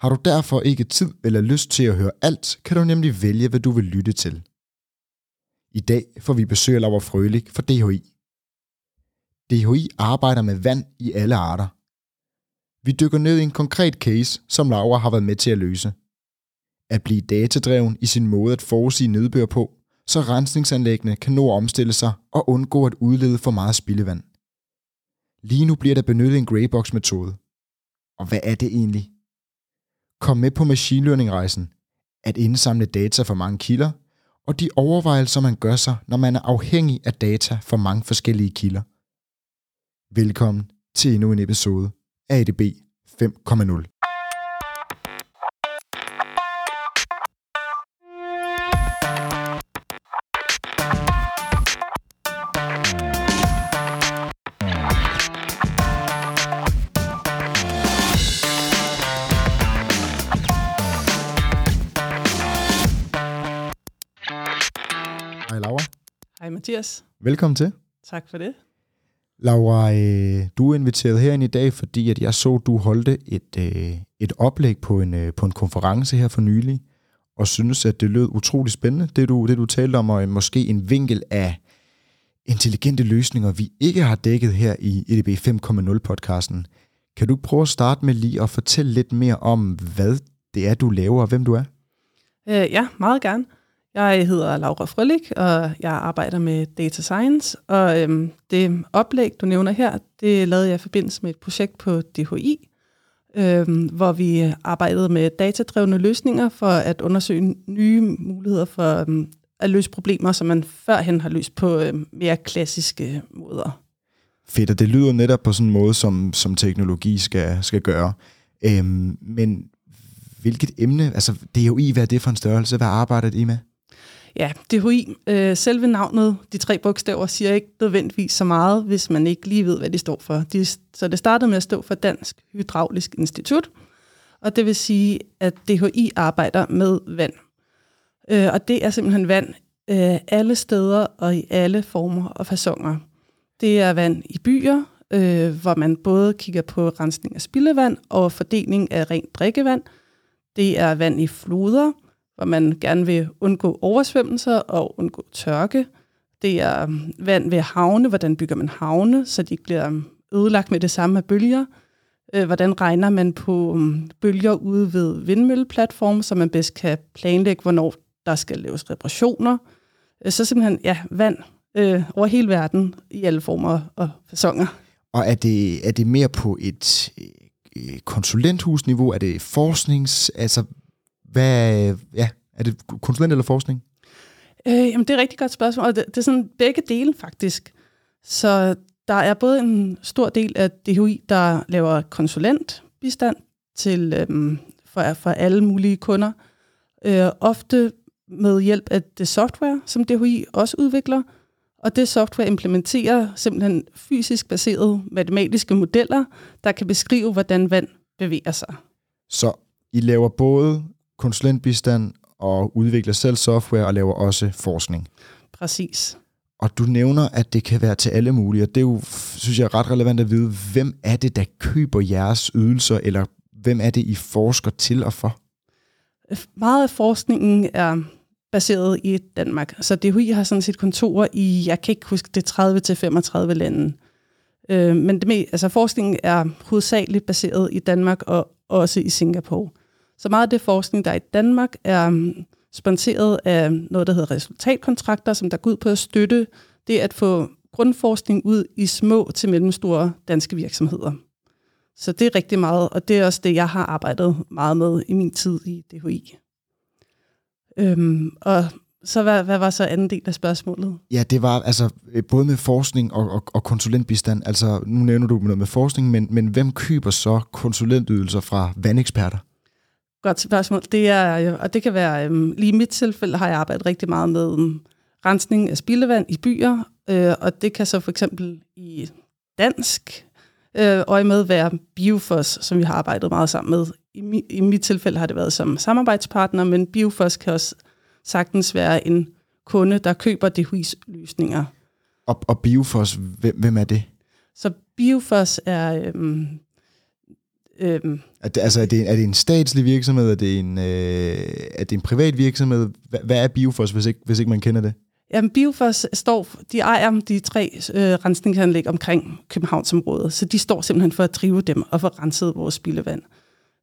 Har du derfor ikke tid eller lyst til at høre alt, kan du nemlig vælge, hvad du vil lytte til. I dag får vi besøg af Laura Frølik fra DHI. DHI arbejder med vand i alle arter. Vi dykker ned i en konkret case, som Laura har været med til at løse. At blive datadreven i sin måde at forudsige nedbør på, så rensningsanlæggene kan nå at omstille sig og undgå at udlede for meget spildevand. Lige nu bliver der benyttet en greybox-metode. Og hvad er det egentlig? Kom med på machine learning-rejsen. At indsamle data fra mange kilder, og de overvejelser, man gør sig, når man er afhængig af data fra mange forskellige kilder. Velkommen til endnu en episode af ADB 5.0. Mathias. Velkommen til. Tak for det. Laura, øh, du er inviteret herind i dag, fordi at jeg så, du holdte et, øh, et oplæg på en, øh, på en konference her for nylig, og synes, at det lød utrolig spændende, det du, det du talte om, og måske en vinkel af intelligente løsninger, vi ikke har dækket her i EDB 5.0-podcasten. Kan du prøve at starte med lige at fortælle lidt mere om, hvad det er, du laver, og hvem du er? Øh, ja, meget gerne. Jeg hedder Laura Frølik, og jeg arbejder med Data Science, og øhm, det oplæg, du nævner her, det lavede jeg i forbindelse med et projekt på DHI, øhm, hvor vi arbejdede med datadrevne løsninger for at undersøge nye muligheder for øhm, at løse problemer, som man førhen har løst på øhm, mere klassiske måder. Fedt, og det lyder netop på sådan en måde, som, som teknologi skal, skal gøre. Øhm, men hvilket emne, altså DHI, hvad er det for en størrelse? Hvad arbejder I med? Ja, DHI, øh, selve navnet, de tre bogstaver, siger ikke nødvendigvis så meget, hvis man ikke lige ved, hvad de står for. De, så det startede med at stå for Dansk Hydraulisk Institut, og det vil sige, at DHI arbejder med vand. Øh, og det er simpelthen vand øh, alle steder og i alle former og fasonger. Det er vand i byer, øh, hvor man både kigger på rensning af spildevand og fordeling af rent drikkevand. Det er vand i floder, hvor man gerne vil undgå oversvømmelser og undgå tørke. Det er um, vand ved havne, hvordan bygger man havne, så de ikke bliver um, ødelagt med det samme af bølger. Øh, hvordan regner man på um, bølger ude ved vindmølleplatform, så man bedst kan planlægge, hvornår der skal laves reparationer. Øh, så simpelthen, ja, vand øh, over hele verden i alle former og fasonger. Og er det, er det mere på et øh, konsulenthusniveau? Er det forsknings... Altså, hvad, ja, er det konsulent eller forskning? Øh, jamen, det er et rigtig godt spørgsmål, og det, det er sådan begge dele faktisk. Så der er både en stor del af DHI, der laver konsulentbistand til, øhm, for, for alle mulige kunder, øh, ofte med hjælp af det software, som DHI også udvikler, og det software implementerer simpelthen fysisk baserede matematiske modeller, der kan beskrive, hvordan vand bevæger sig. Så I laver både konsulentbistand og udvikler selv software og laver også forskning. Præcis. Og du nævner, at det kan være til alle mulige, og det er jo, synes jeg, er ret relevant at vide, hvem er det, der køber jeres ydelser, eller hvem er det, I forsker til og for? Meget af forskningen er baseret i Danmark. Så DHI har sådan sit kontor i, jeg kan ikke huske, det 30-35 lande. Øh, men det med, altså forskningen er hovedsageligt baseret i Danmark og også i Singapore. Så meget af det forskning, der er i Danmark, er mm, sponsoreret af noget, der hedder resultatkontrakter, som der går ud på at støtte det at få grundforskning ud i små til mellemstore danske virksomheder. Så det er rigtig meget, og det er også det, jeg har arbejdet meget med i min tid i DHI. Øhm, og så hvad, hvad var så anden del af spørgsmålet? Ja, det var altså øh, både med forskning og, og, og konsulentbistand. Altså nu nævner du noget med forskning, men, men hvem køber så konsulentydelser fra vandeksperter? Godt spørgsmål. Det er, øh, og det kan være, øhm, lige i mit tilfælde har jeg arbejdet rigtig meget med øhm, rensning af spildevand i byer, øh, og det kan så for eksempel i dansk øh, øje med være Biofos, som vi har arbejdet meget sammen med. I, mi, I mit tilfælde har det været som samarbejdspartner, men Biofos kan også sagtens være en kunde, der køber DHI's-løsninger. Og, og Biofos, hvem, hvem er det? Så Biofos er... Øhm, øhm, er det, altså, er det, er det en statslig virksomhed? Er det en, øh, er det en privat virksomhed? Hvad, hvad er Biofos, hvis ikke, hvis ikke man kender det? Jamen, Biofos står, de ejer de tre øh, rensningsanlæg omkring Københavnsområdet, så de står simpelthen for at drive dem og for renset vores spildevand.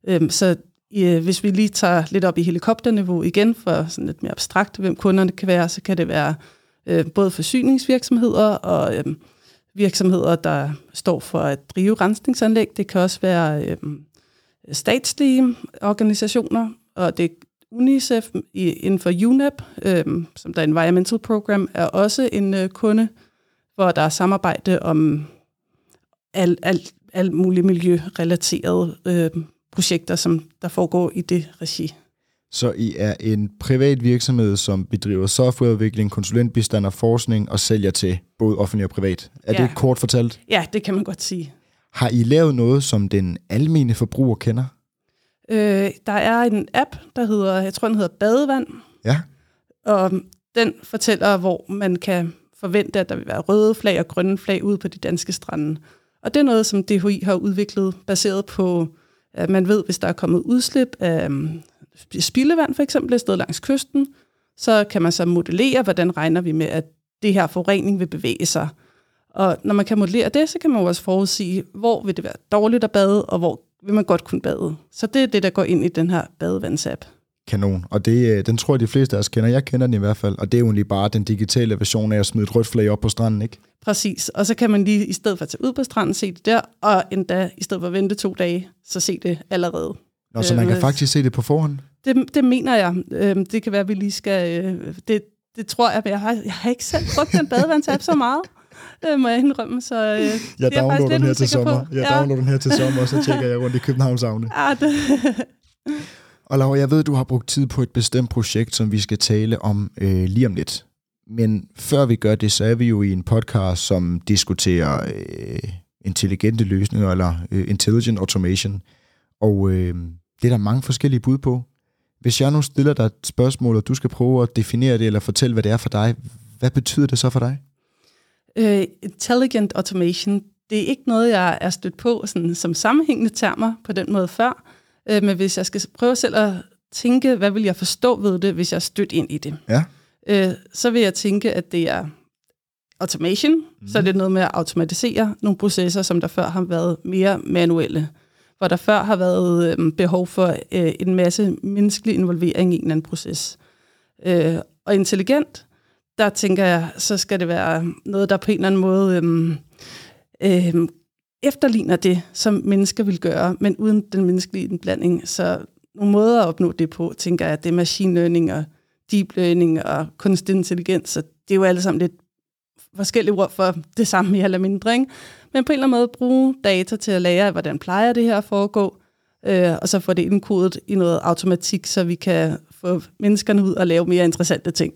Øhm, så øh, hvis vi lige tager lidt op i helikopterniveau igen, for sådan lidt mere abstrakt, hvem kunderne kan være, så kan det være øh, både forsyningsvirksomheder og øh, virksomheder, der står for at drive rensningsanlæg. Det kan også være øh, statslige organisationer, og det UNICEF i, inden for UNEP, øh, som der er Environmental Program, er også en øh, kunde, hvor der er samarbejde om alt al, al muligt miljørelaterede øh, projekter, som der foregår i det regi. Så I er en privat virksomhed, som bedriver softwareudvikling, konsulentbistand og forskning og sælger til både offentlig og privat. Er ja. det kort fortalt? Ja, det kan man godt sige. Har I lavet noget, som den almene forbruger kender? Øh, der er en app, der hedder, jeg tror den hedder Badevand. Ja. Og den fortæller, hvor man kan forvente, at der vil være røde flag og grønne flag ude på de danske strande. Og det er noget, som DHI har udviklet, baseret på, at man ved, hvis der er kommet udslip af spildevand for eksempel et sted langs kysten, så kan man så modellere, hvordan regner vi med, at det her forurening vil bevæge sig. Og når man kan modellere det, så kan man også forudsige, hvor vil det være dårligt at bade, og hvor vil man godt kunne bade. Så det er det, der går ind i den her badevandsapp. Kanon. Og det, øh, den tror jeg, de fleste af os kender. Jeg kender den i hvert fald. Og det er jo egentlig bare den digitale version af at smide et rødt flag op på stranden, ikke? Præcis. Og så kan man lige, i stedet for at tage ud på stranden, se det der, og endda, i stedet for at vente to dage, så se det allerede. Nå, så man kan øh, faktisk se det på forhånd? Det, det mener jeg. Øh, det kan være, at vi lige skal... Øh, det, det tror jeg, men jeg har, jeg har ikke selv brugt den badevandsapp så meget øh, må jeg indrømme. Så, øh, jeg downloader den her til sommer. På. Jeg ja. downloader den her til sommer, og så tjekker jeg rundt i Københavns Havne. Ja, det. og Laura, jeg ved, du har brugt tid på et bestemt projekt, som vi skal tale om øh, lige om lidt. Men før vi gør det, så er vi jo i en podcast, som diskuterer øh, intelligente løsninger, eller øh, intelligent automation. Og øh, det er der mange forskellige bud på. Hvis jeg nu stiller dig et spørgsmål, og du skal prøve at definere det, eller fortælle, hvad det er for dig, hvad betyder det så for dig? Uh, intelligent automation, det er ikke noget, jeg er stødt på sådan, som sammenhængende termer på den måde før. Uh, men hvis jeg skal prøve selv at tænke, hvad vil jeg forstå ved det, hvis jeg er stødt ind i det, ja. uh, så vil jeg tænke, at det er automation, mm. så er det noget med at automatisere nogle processer, som der før har været mere manuelle. Hvor der før har været øh, behov for øh, en masse menneskelig involvering i en eller anden proces. Øh, og intelligent, der tænker jeg, så skal det være noget, der på en eller anden måde øh, øh, efterligner det, som mennesker vil gøre, men uden den menneskelige indblanding. Så nogle måder at opnå det på, tænker jeg, det er machine learning og deep learning og kunstig intelligens, så det er jo alle sammen lidt forskellige ord for det samme mere eller mindre. Ikke? Men på en eller anden måde bruge data til at lære, hvordan plejer det her at foregå, øh, og så få det indkodet i noget automatik, så vi kan få menneskerne ud og lave mere interessante ting.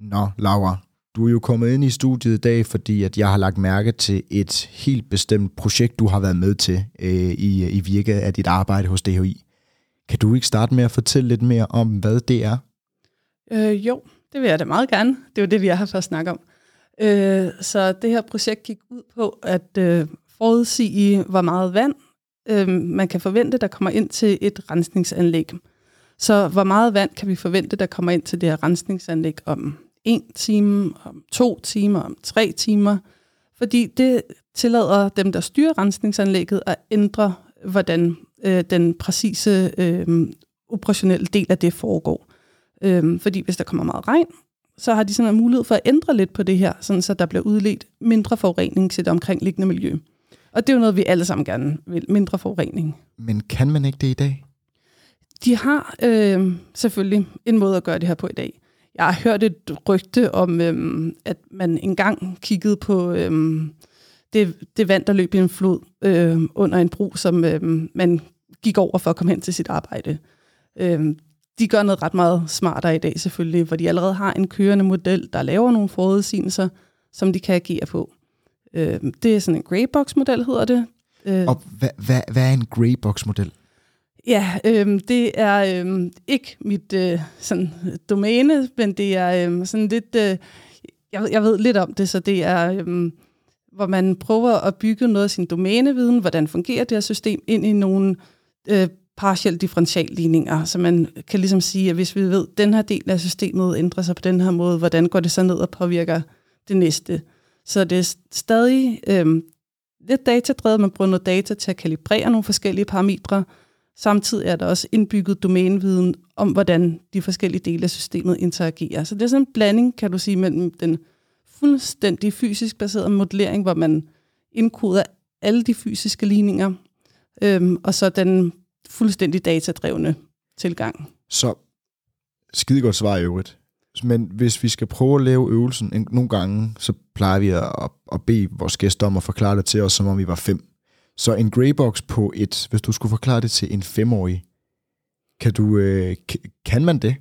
Nå, Laura, du er jo kommet ind i studiet i dag, fordi at jeg har lagt mærke til et helt bestemt projekt, du har været med til øh, i, i virke af dit arbejde hos DHI. Kan du ikke starte med at fortælle lidt mere om, hvad det er? Øh, jo, det vil jeg da meget gerne. Det er jo det, vi er her for at snakke om. Øh, så det her projekt gik ud på at øh, forudsige, hvor meget vand øh, man kan forvente, der kommer ind til et rensningsanlæg. Så hvor meget vand kan vi forvente, der kommer ind til det her rensningsanlæg om en time, om to timer, om tre timer? Fordi det tillader dem, der styrer rensningsanlægget, at ændre, hvordan øh, den præcise øh, operationelle del af det foregår. Øh, fordi hvis der kommer meget regn, så har de sådan en mulighed for at ændre lidt på det her, sådan så der bliver udledt mindre forurening til det omkringliggende miljø. Og det er jo noget, vi alle sammen gerne vil, mindre forurening. Men kan man ikke det i dag? De har øh, selvfølgelig en måde at gøre det her på i dag. Jeg har hørt et rygte om, øh, at man engang kiggede på øh, det, det vand, der løb i en flod øh, under en bro, som øh, man gik over for at komme hen til sit arbejde. Øh, de gør noget ret meget smartere i dag selvfølgelig, hvor de allerede har en kørende model, der laver nogle forudsigelser, som de kan agere på. Øh, det er sådan en greybox-model, hedder det. Øh, og hvad, hvad, hvad er en greybox-model? Ja, øh, det er øh, ikke mit øh, sådan, domæne, men det er øh, sådan lidt... Øh, jeg, jeg ved lidt om det, så det er... Øh, hvor man prøver at bygge noget af sin domæneviden, hvordan fungerer det her system, ind i nogle øh, partielle differentialligninger, så man kan ligesom sige, at hvis vi ved, at den her del af systemet ændrer sig på den her måde, hvordan går det så ned og påvirker det næste? Så det er stadig øh, lidt datadrevet, man bruger noget data til at kalibrere nogle forskellige parametre, samtidig er der også indbygget domæneviden om, hvordan de forskellige dele af systemet interagerer. Så det er sådan en blanding, kan du sige, mellem den fuldstændig fysisk baserede modellering, hvor man indkoder alle de fysiske ligninger, øhm, og så den fuldstændig datadrevne tilgang. Så skide godt svar i øvrigt. Men hvis vi skal prøve at lave øvelsen, en, nogle gange, så plejer vi at, at bede vores gæster om at forklare det til os, som om vi var fem. Så en greybox på et, hvis du skulle forklare det til en femårig, kan, du, øh, kan man det?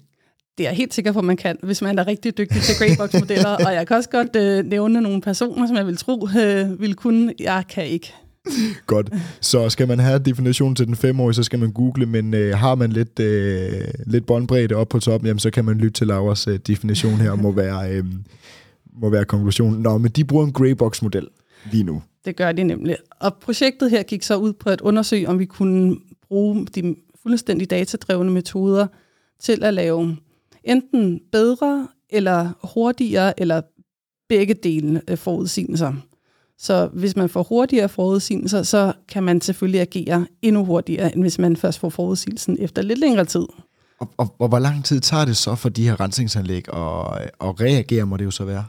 Det er jeg helt sikker på, at man kan, hvis man er rigtig dygtig til greybox-modeller. og jeg kan også godt øh, nævne nogle personer, som jeg vil tro øh, vil kunne. Jeg kan ikke. Godt. Så skal man have definitionen til den femårige, så skal man google, men øh, har man lidt, øh, lidt båndbredde op på toppen, jamen, så kan man lytte til Lauras øh, definition her, må være, øh, må være konklusionen. Nå, men de bruger en greybox-model lige nu. Det gør de nemlig. Og projektet her gik så ud på at undersøge, om vi kunne bruge de fuldstændig datadrevne metoder til at lave enten bedre eller hurtigere, eller begge dele øh, forudsigelser. Så hvis man får hurtigere forudsigelser, så kan man selvfølgelig agere endnu hurtigere, end hvis man først får forudsigelsen efter lidt længere tid. Og, og, og hvor lang tid tager det så for de her rensningsanlæg at, at reagere, må det jo så være?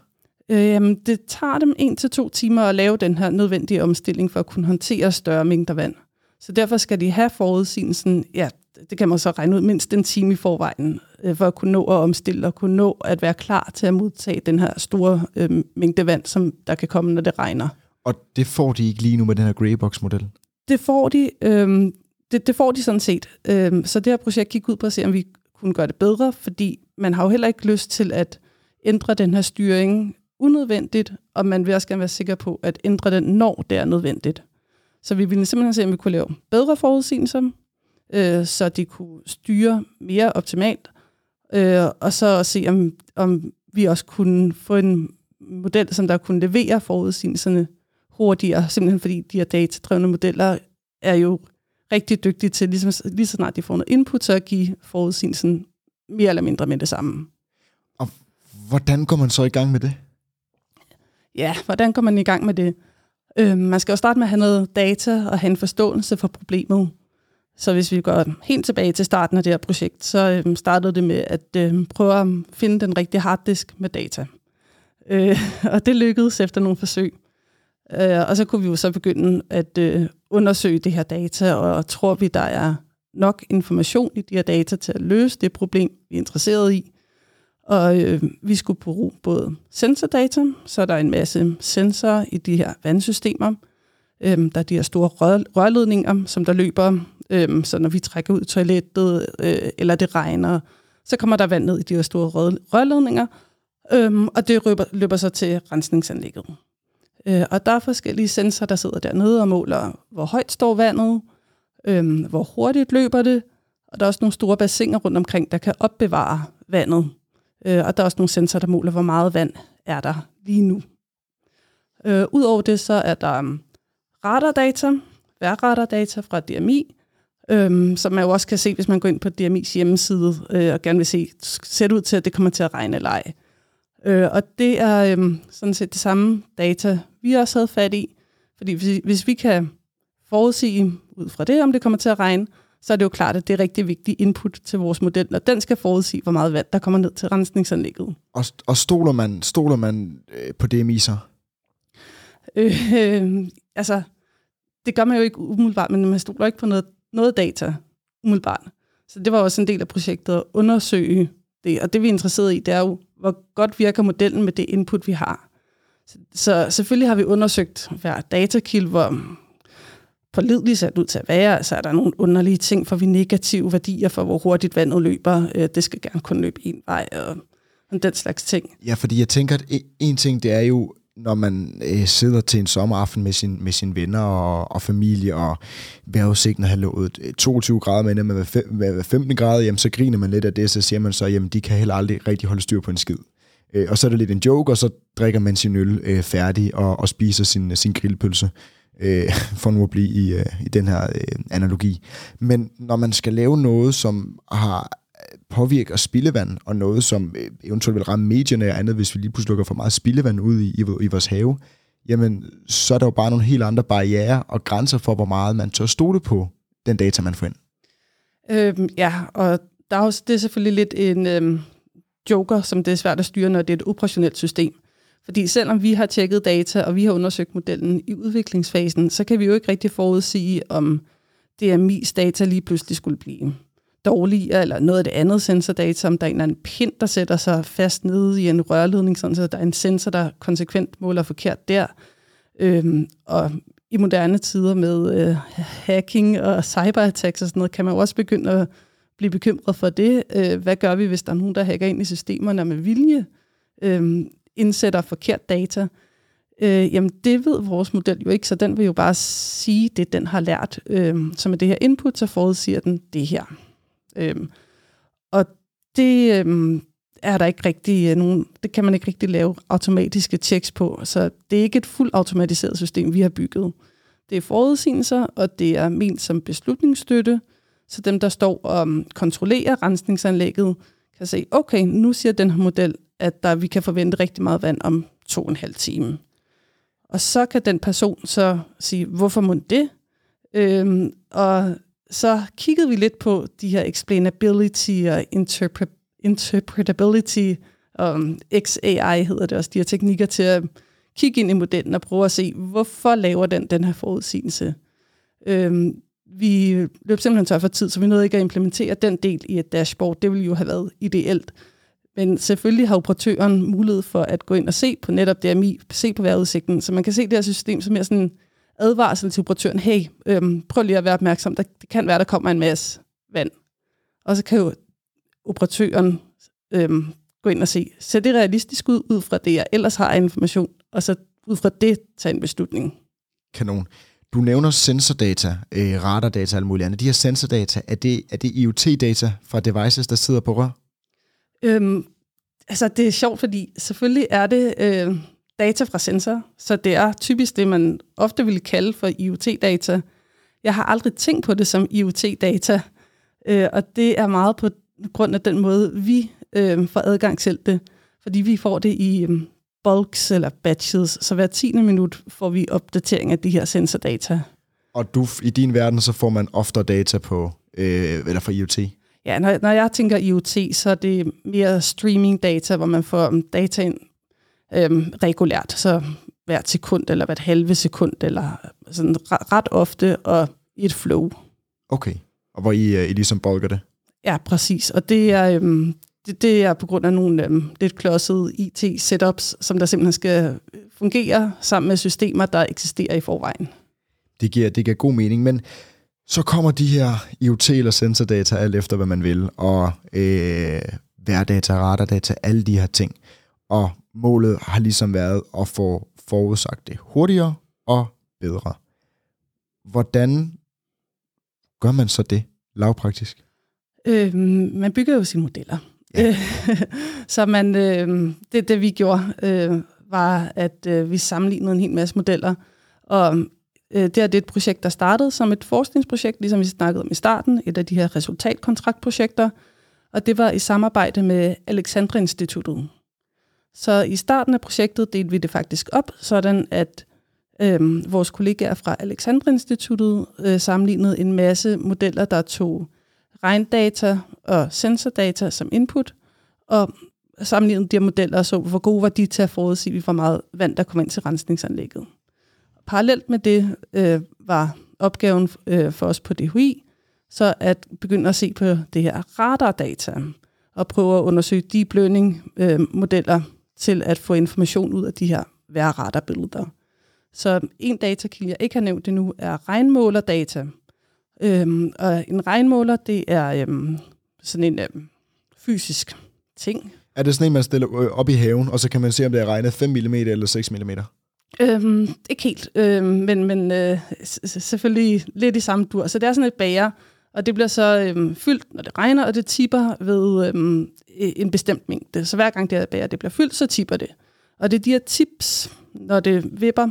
Øhm, det tager dem en til to timer at lave den her nødvendige omstilling for at kunne håndtere større mængder vand. Så derfor skal de have forudsigelsen, ja, det kan man så regne ud, mindst en time i forvejen, øh, for at kunne nå at omstille og kunne nå at være klar til at modtage den her store øh, mængde vand, som der kan komme, når det regner. Og det får de ikke lige nu med den her Greybox-model? Det får de, øh, det, det får de sådan set. Øh, så det her projekt gik ud på at se, om vi kunne gøre det bedre, fordi man har jo heller ikke lyst til at ændre den her styring unødvendigt, og man vil også gerne være sikker på at ændre den, når det er nødvendigt. Så vi ville simpelthen se, om vi kunne lave bedre forudsigelser, øh, så de kunne styre mere optimalt, øh, og så se, om, om vi også kunne få en model, som der kunne levere forudsigelserne hurtigere, simpelthen fordi de her datadrevne modeller er jo rigtig dygtige til, ligesom, lige så snart de får noget input, så at give forudsigelsen mere eller mindre med det samme. Og hvordan går man så i gang med det? Ja, hvordan går man i gang med det? Øh, man skal jo starte med at have noget data og have en forståelse for problemet. Så hvis vi går helt tilbage til starten af det her projekt, så øh, startede det med at øh, prøve at finde den rigtige harddisk med data. Øh, og det lykkedes efter nogle forsøg. Øh, og så kunne vi jo så begynde at øh, undersøge det her data, og tror vi, der er nok information i de her data til at løse det problem, vi er interesseret i. Og øh, vi skulle bruge både sensordata, så der er en masse sensorer i de her vandsystemer. Øhm, der er de her store rør, rørledninger, som der løber, øhm, så når vi trækker ud i toilettet, øh, eller det regner, så kommer der vand ned i de her store rørledninger, øhm, og det løber, løber så til rensningsanlægget. Øh, og der er forskellige sensorer, der sidder dernede og måler, hvor højt står vandet, øh, hvor hurtigt løber det, og der er også nogle store bassiner rundt omkring, der kan opbevare vandet. Øh, og der er også nogle sensorer, der måler, hvor meget vand er der lige nu. Øh, Udover det, så er der radardata, vejrradardata fra DMI, øh, som man jo også kan se, hvis man går ind på DMI's hjemmeside øh, og gerne vil se, ser ud til, at det kommer til at regne eller ej. Øh, og det er øh, sådan set det samme data, vi også havde fat i. Fordi hvis, hvis vi kan forudsige ud fra det, om det kommer til at regne, så er det jo klart, at det er rigtig vigtigt input til vores model, og den skal forudsige, hvor meget vand, der kommer ned til rensningsanlægget. Og, og stoler man, stoler man øh, på DMI så? Øh, øh, altså, det gør man jo ikke umiddelbart, men man stoler ikke på noget, noget data umiddelbart. Så det var også en del af projektet at undersøge det, og det vi er interesseret i, det er jo, hvor godt virker modellen med det input, vi har. Så selvfølgelig har vi undersøgt hver datakilde, hvor pålideligt ser ud til at være. Altså er der nogle underlige ting, for vi negative værdier for, hvor hurtigt vandet løber. Øh, det skal gerne kun løbe en vej, og, og den slags ting. Ja, fordi jeg tænker, at e- en ting, det er jo, når man øh, sidder til en sommeraften med, sin, med sine venner og, og familie, og vejrudsigten har lovet 22 grader, men med, med 15 grader, jamen, så griner man lidt af det, så siger man så, jamen de kan heller aldrig rigtig holde styr på en skid. Øh, og så er det lidt en joke, og så drikker man sin øl øh, færdig og, og spiser sin, sin grillpølse, øh, for nu at blive i, øh, i den her øh, analogi. Men når man skal lave noget, som har påvirker spildevand, og noget, som øh, eventuelt vil ramme medierne og andet, hvis vi lige pludselig lukker for meget spildevand ud i, i, i vores have, jamen, så er der jo bare nogle helt andre barriere og grænser for, hvor meget man tør stole på den data, man får ind. Øhm, ja, og der er også, det er selvfølgelig lidt en øhm, joker, som det er svært at styre, når det er et operationelt system. Fordi selvom vi har tjekket data, og vi har undersøgt modellen i udviklingsfasen, så kan vi jo ikke rigtig forudsige, om DMI's data lige pludselig skulle blive dårligere, eller noget af det andet sensordata, om der er en eller anden pind, der sætter sig fast nede i en rørledning, sådan så der er en sensor, der konsekvent måler forkert der. Øhm, og i moderne tider med øh, hacking og cyberattacks og sådan noget, kan man jo også begynde at blive bekymret for det. Øh, hvad gør vi, hvis der er nogen, der hacker ind i systemerne med vilje, øh, indsætter forkert data? Øh, jamen, det ved vores model jo ikke, så den vil jo bare sige det, den har lært. Øh, så med det her input, så forudsiger den det her. Øhm, og det øhm, er der ikke rigtig øh, nogen, det kan man ikke rigtig lave automatiske checks på, så det er ikke et fuldt automatiseret system, vi har bygget. Det er forudsigelser, og det er ment som beslutningsstøtte, så dem, der står og øhm, kontrollerer rensningsanlægget, kan se, okay, nu siger den her model, at der, vi kan forvente rigtig meget vand om to og en halv time. Og så kan den person så sige, hvorfor må det? Øhm, og så kiggede vi lidt på de her explainability og interpre- interpretability, og um, XAI hedder det også, de her teknikker til at kigge ind i modellen og prøve at se, hvorfor laver den den her forudsigelse. Øhm, vi løb simpelthen tør for tid, så vi nåede ikke at implementere den del i et dashboard. Det ville jo have været ideelt. Men selvfølgelig har operatøren mulighed for at gå ind og se på netop DMI, se på vejrudsigten, så man kan se det her system som mere sådan advarsel til operatøren, hey, øhm, prøv lige at være opmærksom, der, det kan være, der kommer en masse vand. Og så kan jo operatøren øhm, gå ind og se, ser det realistisk ud, ud fra det, jeg ellers har information, og så ud fra det tage en beslutning. Kanon. Du nævner sensordata, øh, radardata og alt muligt andet. De her sensordata, er det, er det IoT-data fra devices, der sidder på rør? Øhm, altså, det er sjovt, fordi selvfølgelig er det øh, data fra sensor, så det er typisk det, man ofte vil kalde for IoT-data. Jeg har aldrig tænkt på det som IoT-data, øh, og det er meget på grund af den måde, vi øh, får adgang til det, fordi vi får det i øh, bulks eller batches, så hver 10. minut får vi opdatering af de her sensordata. Og du, i din verden, så får man ofte data på, øh, eller fra IoT? Ja, når, når jeg tænker IoT, så er det mere streaming data, hvor man får data ind øhm, regulært, så hvert sekund eller hvert halve sekund, eller sådan ret ofte, og i et flow. Okay, og hvor I, øh, I ligesom bolker det? Ja, præcis, og det er, øhm, det, det er på grund af nogle øhm, lidt klodsede IT-setups, som der simpelthen skal fungere sammen med systemer, der eksisterer i forvejen. Det giver, det giver god mening, men så kommer de her IoT eller sensordata, alt efter hvad man vil, og øh, værdata, radardata, alle de her ting. Og målet har ligesom været at få forudsagt det hurtigere og bedre. Hvordan gør man så det lavpraktisk? Øh, man bygger jo sine modeller. Ja. så man, øh, det, det vi gjorde, øh, var, at øh, vi sammenlignede en hel masse modeller. Og øh, det er det et projekt, der startede som et forskningsprojekt, ligesom vi snakkede om i starten, et af de her resultatkontraktprojekter. Og det var i samarbejde med Alexandra Instituttet, så i starten af projektet delte vi det faktisk op, sådan at øh, vores kollegaer fra Alexandra Instituttet øh, sammenlignede en masse modeller, der tog regndata og sensordata som input, og sammenlignede de her modeller og så, hvor gode var de til at forudsige, hvor meget vand, der kom ind til rensningsanlægget. Parallelt med det øh, var opgaven øh, for os på DHI, så at begynde at se på det her radardata, og prøve at undersøge de learning øh, modeller til at få information ud af de her være radarbilleder. Så en datakilde, jeg ikke har nævnt endnu, er regnmålerdata. Øhm, og en regnmåler, det er øhm, sådan en øhm, fysisk ting. Er det sådan en, man stiller øh, op i haven, og så kan man se, om det er regnet 5 mm eller 6 mm? Øhm, ikke helt, øhm, men, men øh, selvfølgelig lidt i samme dur. Så det er sådan et bager, og det bliver så øhm, fyldt, når det regner, og det tipper ved øhm, øh, en bestemt mængde. Så hver gang det her bager det bliver fyldt, så tipper det. Og det er de her tips, når det vipper,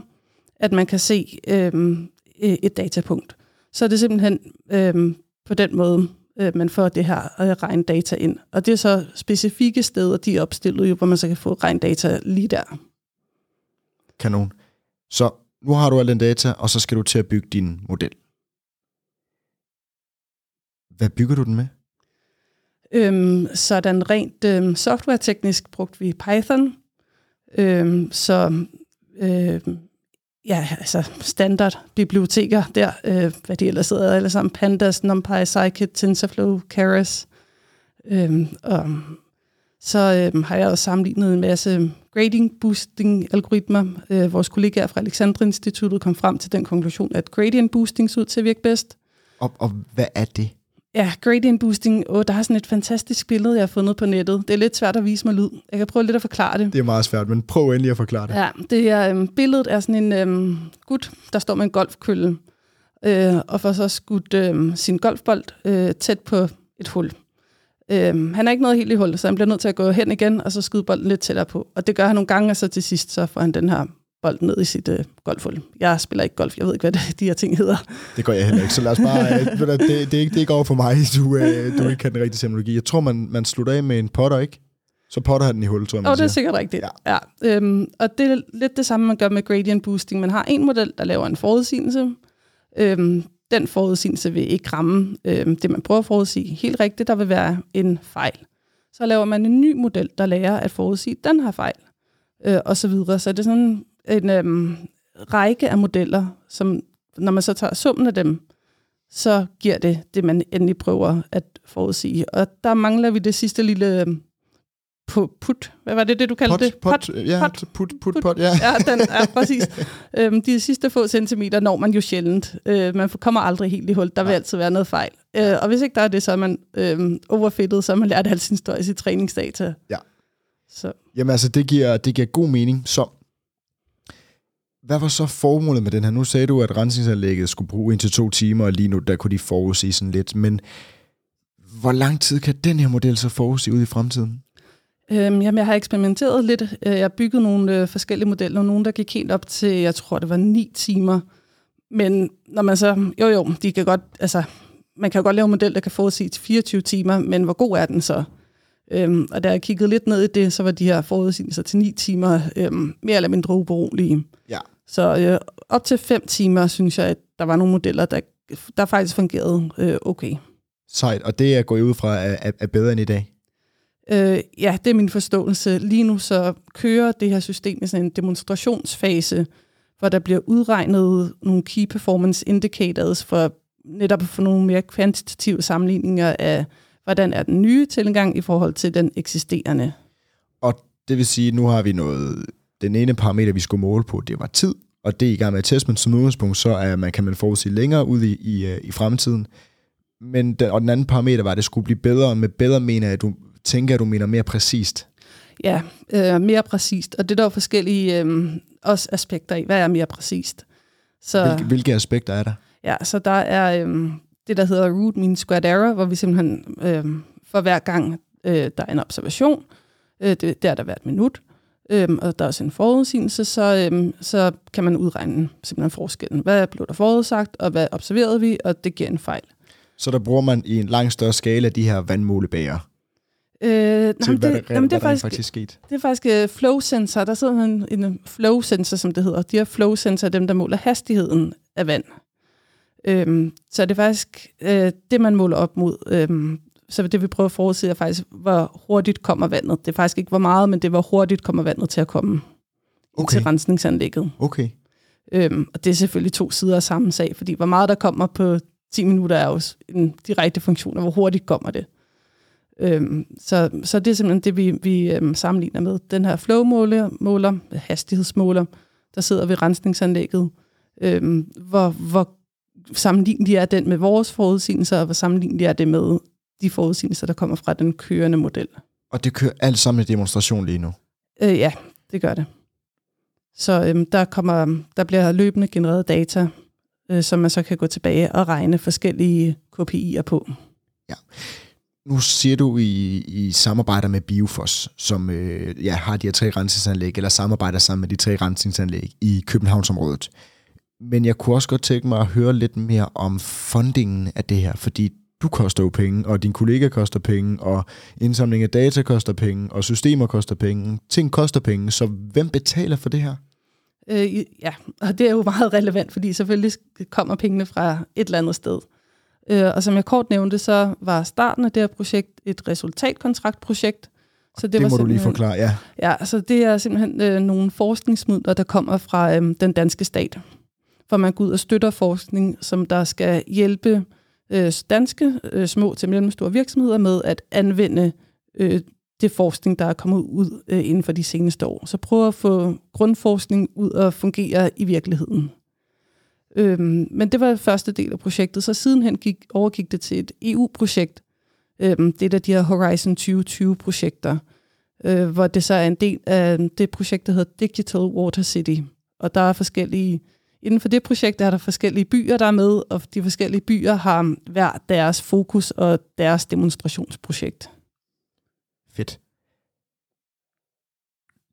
at man kan se øhm, øh, et datapunkt. Så er det simpelthen øhm, på den måde, øh, man får det her øh, regndata ind. Og det er så specifikke steder, de er opstillet, hvor man så kan få regndata lige der. Kanon. Så nu har du al den data, og så skal du til at bygge din model. Hvad bygger du den med? Øhm, sådan rent øhm, softwareteknisk brugte vi Python. Øhm, så øhm, ja, altså standard biblioteker der, øh, hvad de ellers hedder, alle sammen, Pandas, NumPy, Scikit, TensorFlow, Keras. Øhm, og så øhm, har jeg også sammenlignet en masse grading boosting algoritmer. Øh, vores kollegaer fra Alexandra Instituttet kom frem til den konklusion, at gradient boosting så ud til at virke bedst. Og, og hvad er det? Ja, gradient boosting, oh, der er sådan et fantastisk billede, jeg har fundet på nettet. Det er lidt svært at vise mig lyd. Jeg kan prøve lidt at forklare det. Det er meget svært, men prøv endelig at forklare det. Ja, det er, øhm, billedet er sådan en øhm, gut, der står med en golfkølle, øh, og får så skudt øh, sin golfbold øh, tæt på et hul. Øh, han er ikke noget helt i hullet, så han bliver nødt til at gå hen igen, og så skyde bolden lidt tættere på. Og det gør han nogle gange, og så til sidst, så får han den her bold ned i sit øh, golfhul. Jeg spiller ikke golf, jeg ved ikke, hvad det, de her ting hedder. Det gør jeg heller ikke, så lad os bare... Øh, det, det, det, er ikke, det er ikke over for mig, du, øh, du ikke kan den rigtige terminologi. Jeg tror, man, man slutter af med en potter, ikke? Så potter han den i hullet, tror jeg, man oh, det er sikkert rigtigt. Ja. ja. Øhm, og det er lidt det samme, man gør med gradient boosting. Man har en model, der laver en forudsigelse. Øhm, den forudsigelse vil ikke ramme øhm, det, man prøver at forudsige helt rigtigt. Der vil være en fejl. Så laver man en ny model, der lærer at forudsige, den har fejl. Øh, og så videre. Så det er sådan en øhm, række af modeller, som når man så tager summen af dem, så giver det det, man endelig prøver at forudsige. Og der mangler vi det sidste lille øhm, put. Hvad var det, det du kaldte pot, det? Pot, ja, put, put, put, pot, ja. ja, den er præcis. øhm, de sidste få centimeter når man jo sjældent. Øh, man kommer aldrig helt i hul. Der vil ja. altid være noget fejl. Øh, og hvis ikke der er det, så er man øh, overfittet, så har man lært al sin historie i træningsdata. Ja. Så. Jamen altså, det giver, det giver god mening. Så hvad var så formålet med den her? Nu sagde du, at rensningsanlægget skulle bruge indtil to timer, og lige nu der kunne de forudse sådan lidt. Men hvor lang tid kan den her model så forudse ud i fremtiden? Øhm, jamen, jeg har eksperimenteret lidt. Øh, jeg har bygget nogle øh, forskellige modeller. Nogle, der gik helt op til, jeg tror, det var ni timer. Men når man så... Jo, jo, de kan godt... Altså, man kan jo godt lave en model, der kan forudsige til 24 timer, men hvor god er den så? Øhm, og da jeg kiggede lidt ned i det, så var de her forudsigelser til ni timer øhm, mere eller mindre ubrugelige. Ja. Så øh, op til fem timer, synes jeg, at der var nogle modeller, der, der faktisk fungerede øh, okay. Sejt, og det er gået ud fra er, er bedre end i dag? Øh, ja, det er min forståelse. Lige nu så kører det her system i sådan en demonstrationsfase, hvor der bliver udregnet nogle key performance indicators for netop at få nogle mere kvantitative sammenligninger af, hvordan er den nye tilgang i forhold til den eksisterende. Og det vil sige, at nu har vi noget den ene parameter, vi skulle måle på, det var tid, og det er i gang med at teste, men som udgangspunkt, så er man, kan man forudsige længere ud i, i, øh, i fremtiden. Men den, og den anden parameter var, at det skulle blive bedre, og med bedre mener jeg, at du tænker, at du mener mere præcist. Ja, øh, mere præcist, og det er der jo forskellige øh, også aspekter i. Hvad er mere præcist? Så, hvilke, hvilke aspekter er der? Ja, så der er øh, det, der hedder root mean squared error, hvor vi simpelthen øh, for hver gang, øh, der er en observation, øh, det, det er der hvert minut, øhm, og der er også en forudsigelse, så, øhm, så kan man udregne simpelthen forskellen. Hvad blev der forudsagt, og hvad observerede vi, og det giver en fejl. Så der bruger man i en langt større skala de her vandmålebager? Øh, til jamen, hvad, det, jamen, det er faktisk, faktisk sket? Det er faktisk uh, flow sensor. Der sidder en, en flow sensor, som det hedder. De her flow sensor dem, der måler hastigheden af vand. Øhm, så det er faktisk øh, det, man måler op mod. Øhm, så det vi prøver at forudse er faktisk, hvor hurtigt kommer vandet. Det er faktisk ikke hvor meget, men det er, hvor hurtigt kommer vandet til at komme okay. til rensningsanlægget. Okay. Øhm, og det er selvfølgelig to sider af samme sag, fordi hvor meget der kommer på 10 minutter er jo en direkte funktion af, hvor hurtigt kommer det. Øhm, så, så det er simpelthen det, vi, vi øhm, sammenligner med. Den her flow-måler, måler, hastighedsmåler, der sidder ved rensningsanlægget, øhm, hvor, hvor sammenlignelig er den med vores forudsigelser, og hvor sammenlignelig er det med de forudsigelser, der kommer fra den kørende model. Og det kører alt sammen i demonstration lige nu? Øh, ja, det gør det. Så øhm, der, kommer, der bliver løbende genereret data, øh, som man så kan gå tilbage og regne forskellige KPI'er på. Ja. Nu siger du, I, I samarbejder med Biofos, som øh, ja, har de her tre rensningsanlæg, eller samarbejder sammen med de tre rensningsanlæg i Københavnsområdet. Men jeg kunne også godt tænke mig at høre lidt mere om fundingen af det her, fordi du koster jo penge, og din kollega koster penge, og indsamling af data koster penge, og systemer koster penge. Ting koster penge, så hvem betaler for det her? Øh, ja, og det er jo meget relevant, fordi selvfølgelig kommer pengene fra et eller andet sted. Øh, og som jeg kort nævnte, så var starten af det her projekt et resultatkontraktprojekt. Så det, det var må du lige forklare, ja. Ja, altså det er simpelthen øh, nogle forskningsmidler, der kommer fra øh, den danske stat. For man går ud og støtter forskning, som der skal hjælpe øh, danske øh, små til mellemstore virksomheder med at anvende øh, det forskning, der er kommet ud øh, inden for de seneste år. Så prøv at få grundforskning ud og fungere i virkeligheden. Øhm, men det var første del af projektet. Så sidenhen gik, overgik det til et EU-projekt. Øhm, det er de her Horizon 2020-projekter, øh, hvor det så er en del af det projekt, der hedder Digital Water City. Og der er forskellige, inden for det projekt er der forskellige byer, der er med, og de forskellige byer har hver deres fokus og deres demonstrationsprojekt. Fedt.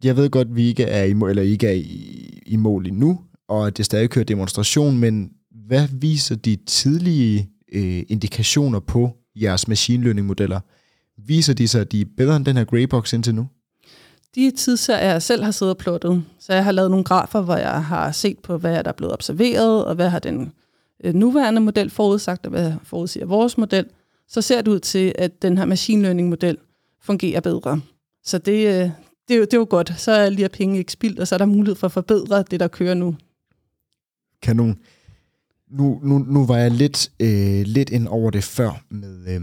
Jeg ved godt, at vi ikke er i mål, eller ikke er i, i mål endnu, og at det stadig kører demonstration, men hvad viser de tidlige øh, indikationer på jeres machine learning modeller? Viser de sig, at de er bedre end den her greybox indtil nu? De tidsserier, jeg selv har siddet og plottet, så jeg har lavet nogle grafer, hvor jeg har set på, hvad der er blevet observeret, og hvad har den øh, nuværende model forudsagt, og hvad forudsiger vores model, så ser det ud til, at den her machine learning model fungerer bedre. Så det, øh, det, er, jo, det er jo godt. Så er lige penge ikke spildt, og så er der mulighed for at forbedre det, der kører nu kanon. Nu, nu, nu var jeg lidt, øh, lidt ind over det før med, øh,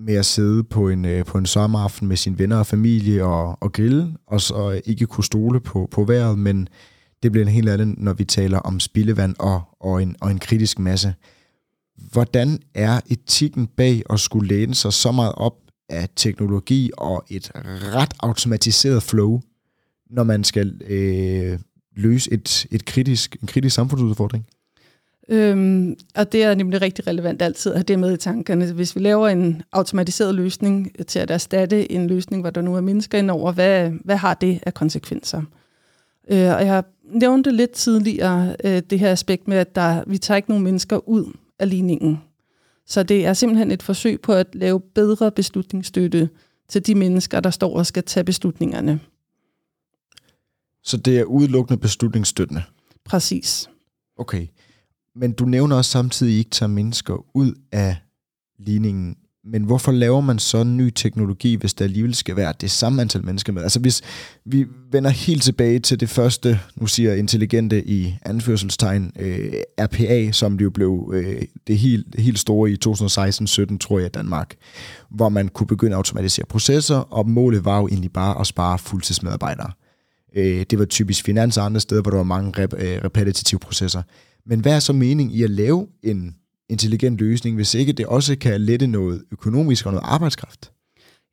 med at sidde på en, øh, på en sommeraften med sine venner og familie og, og grille, og så øh, ikke kunne stole på, på vejret, men det bliver en helt anden, når vi taler om spildevand og, og, en, og en kritisk masse. Hvordan er etikken bag at skulle læne sig så meget op af teknologi og et ret automatiseret flow, når man skal øh, løse et, et kritisk, en kritisk samfundsudfordring? Øhm, og det er nemlig rigtig relevant altid at have det med i tankerne. Hvis vi laver en automatiseret løsning til at erstatte en løsning, hvor der nu er mennesker indover, hvad, hvad har det af konsekvenser? Øh, og jeg nævnte lidt tidligere øh, det her aspekt med, at der, vi tager ikke nogen mennesker ud af ligningen. Så det er simpelthen et forsøg på at lave bedre beslutningsstøtte til de mennesker, der står og skal tage beslutningerne. Så det er udelukkende beslutningsstøttende? Præcis. Okay. Men du nævner også samtidig, at I ikke tager mennesker ud af ligningen. Men hvorfor laver man så ny teknologi, hvis der alligevel skal være det samme antal mennesker med? Altså hvis vi vender helt tilbage til det første, nu siger intelligente i anførselstegn, øh, RPA, som det jo blev øh, det helt, helt store i 2016-17, tror jeg, i Danmark, hvor man kunne begynde at automatisere processer, og målet var jo egentlig bare at spare fuldtidsmedarbejdere. Øh, det var typisk finans og andre steder, hvor der var mange rep- øh, repetitive processer. Men hvad er så mening i at lave en intelligent løsning, hvis ikke det også kan lette noget økonomisk og noget arbejdskraft?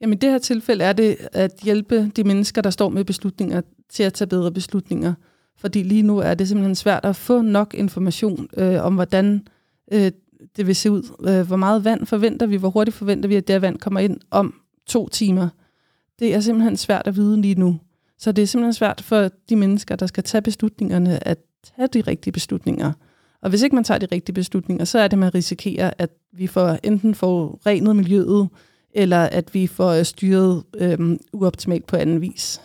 Jamen i det her tilfælde er det at hjælpe de mennesker, der står med beslutninger, til at tage bedre beslutninger. Fordi lige nu er det simpelthen svært at få nok information øh, om, hvordan øh, det vil se ud. Øh, hvor meget vand forventer vi? Hvor hurtigt forventer vi, at det her vand kommer ind om to timer? Det er simpelthen svært at vide lige nu. Så det er simpelthen svært for de mennesker, der skal tage beslutningerne, at tage de rigtige beslutninger. Og hvis ikke man tager de rigtige beslutninger, så er det, man risikerer, at vi får enten får renet miljøet, eller at vi får øh, styret øhm, uoptimalt på anden vis.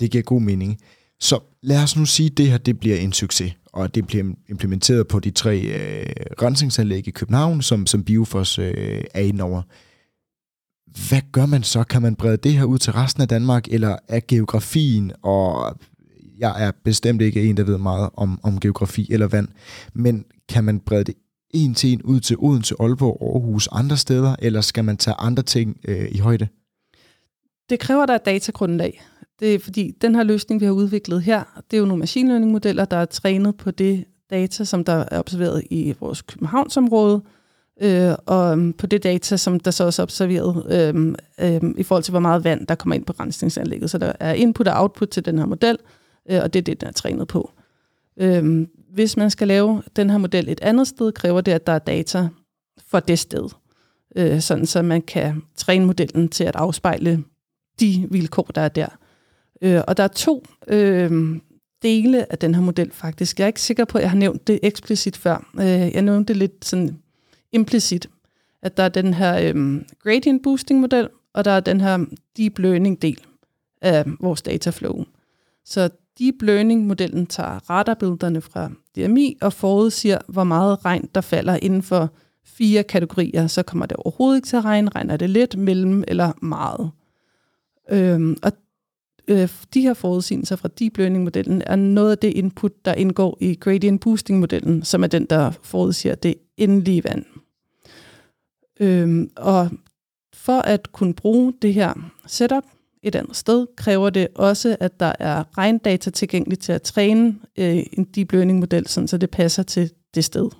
Det giver god mening. Så lad os nu sige, at det her det bliver en succes, og det bliver implementeret på de tre øh, rensningsanlæg i København, som, som Biofos øh, er indover. hvad gør man så? Kan man brede det her ud til resten af Danmark, eller er geografien, og jeg er bestemt ikke en, der ved meget om, om geografi eller vand, men kan man brede det en til en ud til Odense, Aalborg, Aarhus, andre steder, eller skal man tage andre ting øh, i højde? Det kræver, der er datagrundlag. Det er fordi, den her løsning, vi har udviklet her, det er jo nogle machine learning modeller, der er trænet på det data, som der er observeret i vores Københavnsområde, øh, og øhm, på det data, som der så også er observeret øh, øh, i forhold til, hvor meget vand, der kommer ind på rensningsanlægget. Så der er input og output til den her model, øh, og det er det, den er trænet på. Øhm, hvis man skal lave den her model et andet sted, kræver det, at der er data for det sted, øh, sådan så man kan træne modellen til at afspejle de vilkår, der er der. Øh, og der er to øh, dele af den her model faktisk. Jeg er ikke sikker på, at jeg har nævnt det eksplicit før. Øh, jeg nævnte det lidt sådan implicit, at der er den her øh, gradient boosting model, og der er den her deep learning del af vores dataflow. Så deep learning-modellen tager radarbillederne fra DMI og forudsiger, hvor meget regn der falder inden for fire kategorier. Så kommer det overhovedet ikke til at regne, regner det lidt, mellem eller meget. Øhm, og øh, de her forudsigelser fra deep learning-modellen er noget af det input, der indgår i gradient boosting-modellen, som er den, der forudsiger det endelige vand. Øhm, og for at kunne bruge det her setup et andet sted, kræver det også, at der er regndata tilgængeligt til at træne øh, en deep learning-model, sådan, så det passer til det sted.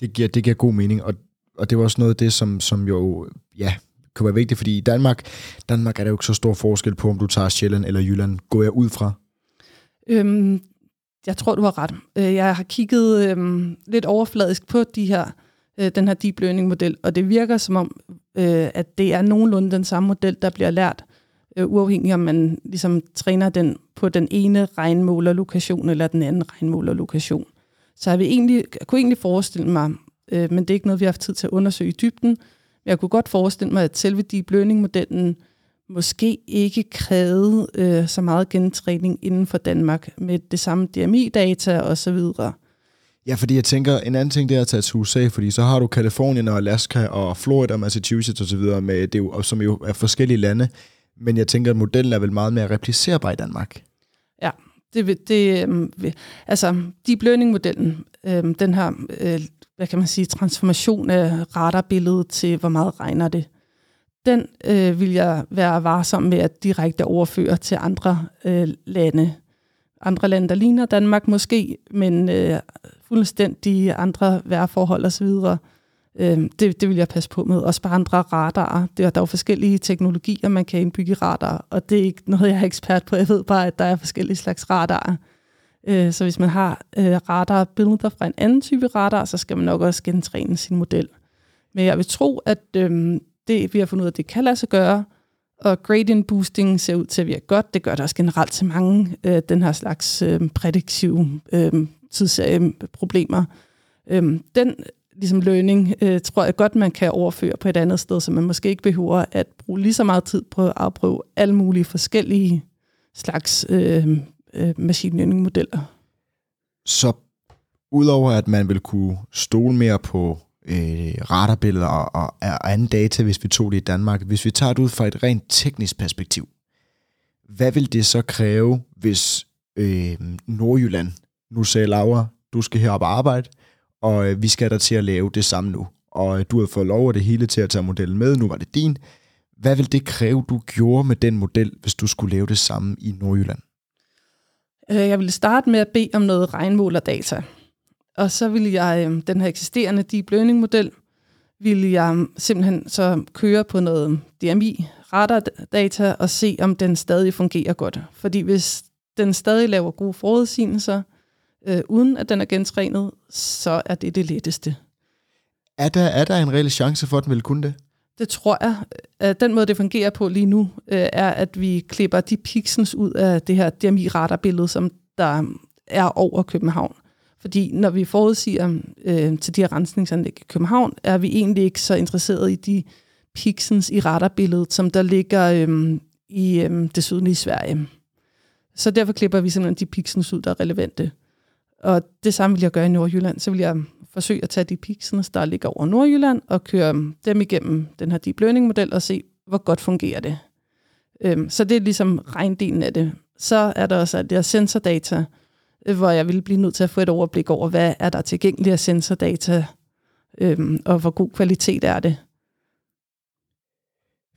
Det giver, det giver god mening, og, og det var også noget af det, som, som jo ja, kan være vigtigt, fordi i Danmark, Danmark er der jo ikke så stor forskel på, om du tager Sjælland eller Jylland. Går jeg ud fra? Øhm, jeg tror, du har ret. Øh, jeg har kigget øhm, lidt overfladisk på de her, øh, den her deep learning-model, og det virker som om, øh, at det er nogenlunde den samme model, der bliver lært, øh, uafhængig om man ligesom træner den på den ene regnmålerlokation eller den anden regnmålerlokation. Så jeg, vil egentlig, jeg kunne egentlig forestille mig, øh, men det er ikke noget, vi har haft tid til at undersøge i dybden, jeg kunne godt forestille mig, at selve deep learning-modellen måske ikke krævede øh, så meget gentræning inden for Danmark med det samme DMI-data osv. Ja, fordi jeg tænker, en anden ting det er at tage til USA, fordi så har du Kalifornien og Alaska og Florida og Massachusetts osv., med, det jo, som jo er forskellige lande, men jeg tænker, at modellen er vel meget mere replicerbar i Danmark. Ja, det, det øh, altså deep learning-modellen, øh, den her, øh, hvad kan man sige, transformation af radarbilledet til, hvor meget regner det. Den øh, vil jeg være varsom med at direkte overføre til andre øh, lande. Andre lande, der ligner Danmark måske, men øh, fuldstændig andre vejrforhold osv., øh, det, det vil jeg passe på med. Også bare andre radarer. Det er, der er jo forskellige teknologier, man kan indbygge i radar, og det er ikke noget, jeg er ekspert på. Jeg ved bare, at der er forskellige slags radarer. Øh, så hvis man har øh, radarbilleder fra en anden type radar, så skal man nok også gentræne sin model. Men jeg vil tro, at øh, det, vi har fundet ud af, det kan lade sig gøre, og gradient boosting ser ud til at virke godt. Det gør det også generelt til mange øh, den her slags øh, prædiktive øh, tidsserieproblemer. Øh, den ligesom learning øh, tror jeg godt, man kan overføre på et andet sted, så man måske ikke behøver at bruge lige så meget tid på at afprøve alle mulige forskellige slags øh, øh, machine learning modeller. Så udover at man vil kunne stole mere på øh, radarbilleder og, og, og anden data, hvis vi tog det i Danmark, hvis vi tager det ud fra et rent teknisk perspektiv, hvad vil det så kræve, hvis øh, Nordjylland, nu sagde Laura, du skal herop og arbejde, og øh, vi skal der til at lave det samme nu, og øh, du har fået lov af det hele til at tage modellen med, nu var det din. Hvad vil det kræve, du gjorde med den model, hvis du skulle lave det samme i Nordjylland? Øh, jeg ville starte med at bede om noget regnmålerdata. Og så ville jeg, øh, den her eksisterende deep learning model, ville jeg simpelthen så køre på noget DMI radardata og se, om den stadig fungerer godt. Fordi hvis den stadig laver gode forudsigelser, øh, uden at den er gentrænet, så er det det letteste. Er der, er der en reel chance for, at den vil kunne det? Det tror jeg. Den måde, det fungerer på lige nu, øh, er, at vi klipper de pixels ud af det her DMI-radarbillede, som der er over København. Fordi når vi forudsiger øh, til de her rensningsanlæg i København, er vi egentlig ikke så interesseret i de pixels i radarbilledet, som der ligger øh, i øh, det sydlige Sverige. Så derfor klipper vi simpelthen de pixels ud, der er relevante. Og det samme vil jeg gøre i Nordjylland. Så vil jeg forsøge at tage de pixels, der ligger over Nordjylland, og køre dem igennem den her deep learning-model og se, hvor godt fungerer det. Øhm, så det er ligesom regndelen af det. Så er der også det her sensordata, data Øh, hvor jeg ville blive nødt til at få et overblik over, hvad er der tilgængeligt af sensordata, øhm, og hvor god kvalitet er det.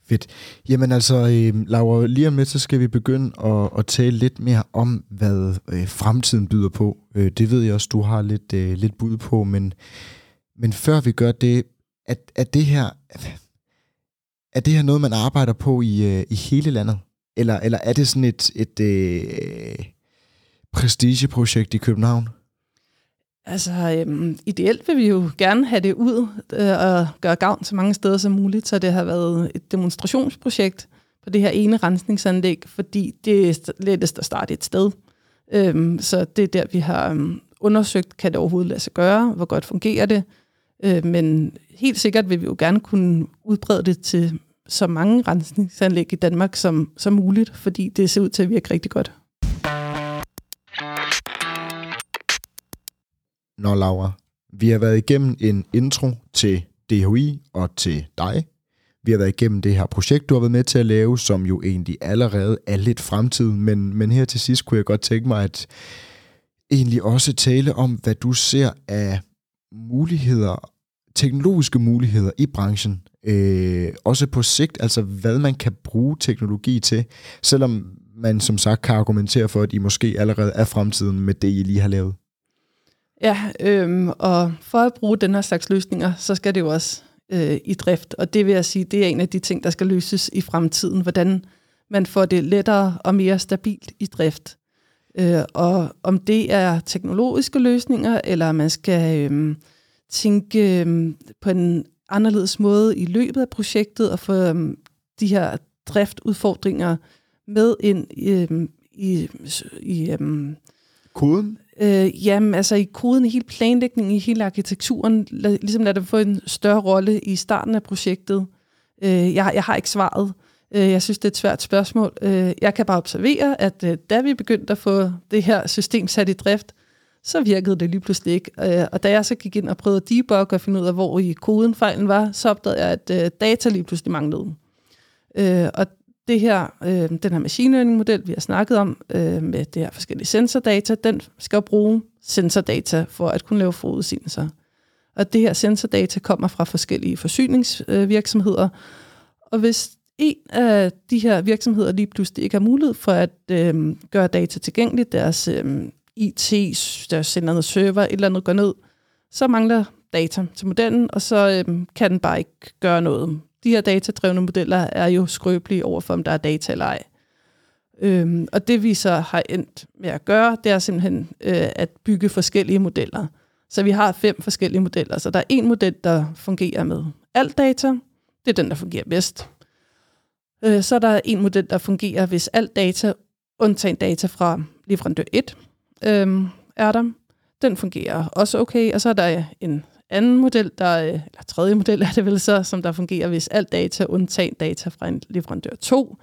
Fedt. Jamen altså, øh, Laura, lige om lidt, så skal vi begynde at, at tale lidt mere om, hvad øh, fremtiden byder på. Øh, det ved jeg også, du har lidt, øh, lidt bud på, men, men før vi gør det, er, er det her er det her noget, man arbejder på i, øh, i hele landet? Eller, eller er det sådan et, et øh, prestigeprojekt i København? Altså, øhm, ideelt vil vi jo gerne have det ud øh, og gøre gavn så mange steder som muligt, så det har været et demonstrationsprojekt på det her ene rensningsanlæg, fordi det er lettest at starte et sted. Øhm, så det er der, vi har øhm, undersøgt, kan det overhovedet lade sig gøre, hvor godt fungerer det. Øh, men helt sikkert vil vi jo gerne kunne udbrede det til så mange rensningsanlæg i Danmark som, som muligt, fordi det ser ud til at virke rigtig godt. Nå, Laura, vi har været igennem en intro til DHI og til dig. Vi har været igennem det her projekt, du har været med til at lave, som jo egentlig allerede er lidt fremtid, men, men her til sidst kunne jeg godt tænke mig at egentlig også tale om, hvad du ser af muligheder, teknologiske muligheder i branchen, øh, også på sigt, altså hvad man kan bruge teknologi til, selvom man som sagt kan argumentere for, at I måske allerede er fremtiden med det, I lige har lavet. Ja, øhm, og for at bruge den her slags løsninger, så skal det jo også øh, i drift. Og det vil jeg sige, det er en af de ting, der skal løses i fremtiden. Hvordan man får det lettere og mere stabilt i drift. Øh, og om det er teknologiske løsninger, eller man skal øh, tænke øh, på en anderledes måde i løbet af projektet, og få øh, de her driftudfordringer med ind øh, i, i øh, koden? Øh, jamen, altså i koden, i hele planlægningen, i hele arkitekturen, lad, ligesom lad det få en større rolle i starten af projektet. Øh, jeg, jeg har ikke svaret. Øh, jeg synes, det er et svært spørgsmål. Øh, jeg kan bare observere, at øh, da vi begyndte at få det her system sat i drift, så virkede det lige pludselig ikke. Øh, og da jeg så gik ind og prøvede at debugge og finde ud af, hvor i koden fejlen var, så opdagede jeg, at øh, data lige pludselig manglede. Øh, og det her, øh, den her machine learning model, vi har snakket om, øh, med det her forskellige sensordata, den skal bruge sensordata for at kunne lave forudsigelser. Og det her sensordata kommer fra forskellige forsyningsvirksomheder, og hvis en af de her virksomheder lige pludselig ikke har mulighed for at øh, gøre data tilgængeligt, deres øh, IT, deres sender server, et eller andet går ned, så mangler data til modellen, og så øh, kan den bare ikke gøre noget de her datadrevne modeller er jo skrøbelige overfor, om der er data eller ej. Øhm, og det vi så har endt med at gøre, det er simpelthen øh, at bygge forskellige modeller. Så vi har fem forskellige modeller. Så der er en model, der fungerer med alt data. Det er den, der fungerer bedst. Øh, så er der en model, der fungerer, hvis alt data, undtagen data fra leverandør 1, øh, er der. Den fungerer også okay. Og så er der en anden model, der, øh, eller tredje model er det vel så, som der fungerer, hvis alt data, undtagen data fra en leverandør 2,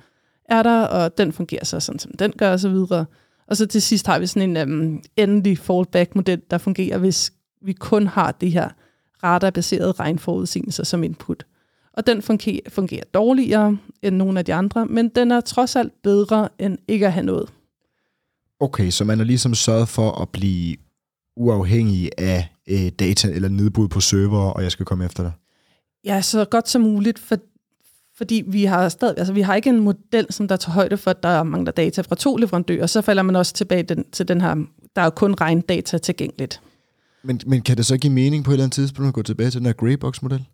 er der, og den fungerer så sådan, som den gør, og så videre. Og så til sidst har vi sådan en um, endelig fallback-model, der fungerer, hvis vi kun har det her radarbaserede regnforudsigelser som input. Og den fungerer, fungerer dårligere end nogle af de andre, men den er trods alt bedre end ikke at have noget. Okay, så man har ligesom sørget for at blive uafhængig af øh, data eller nedbrud på server, og jeg skal komme efter dig? Ja, så godt som muligt, for, fordi vi har stadig, altså vi har ikke en model, som der tager højde for, at der mangler data fra to leverandører, så falder man også tilbage den, til den her, der er kun ren data tilgængeligt. Men, men kan det så give mening på et eller andet tidspunkt at gå tilbage til den her Greybox-model?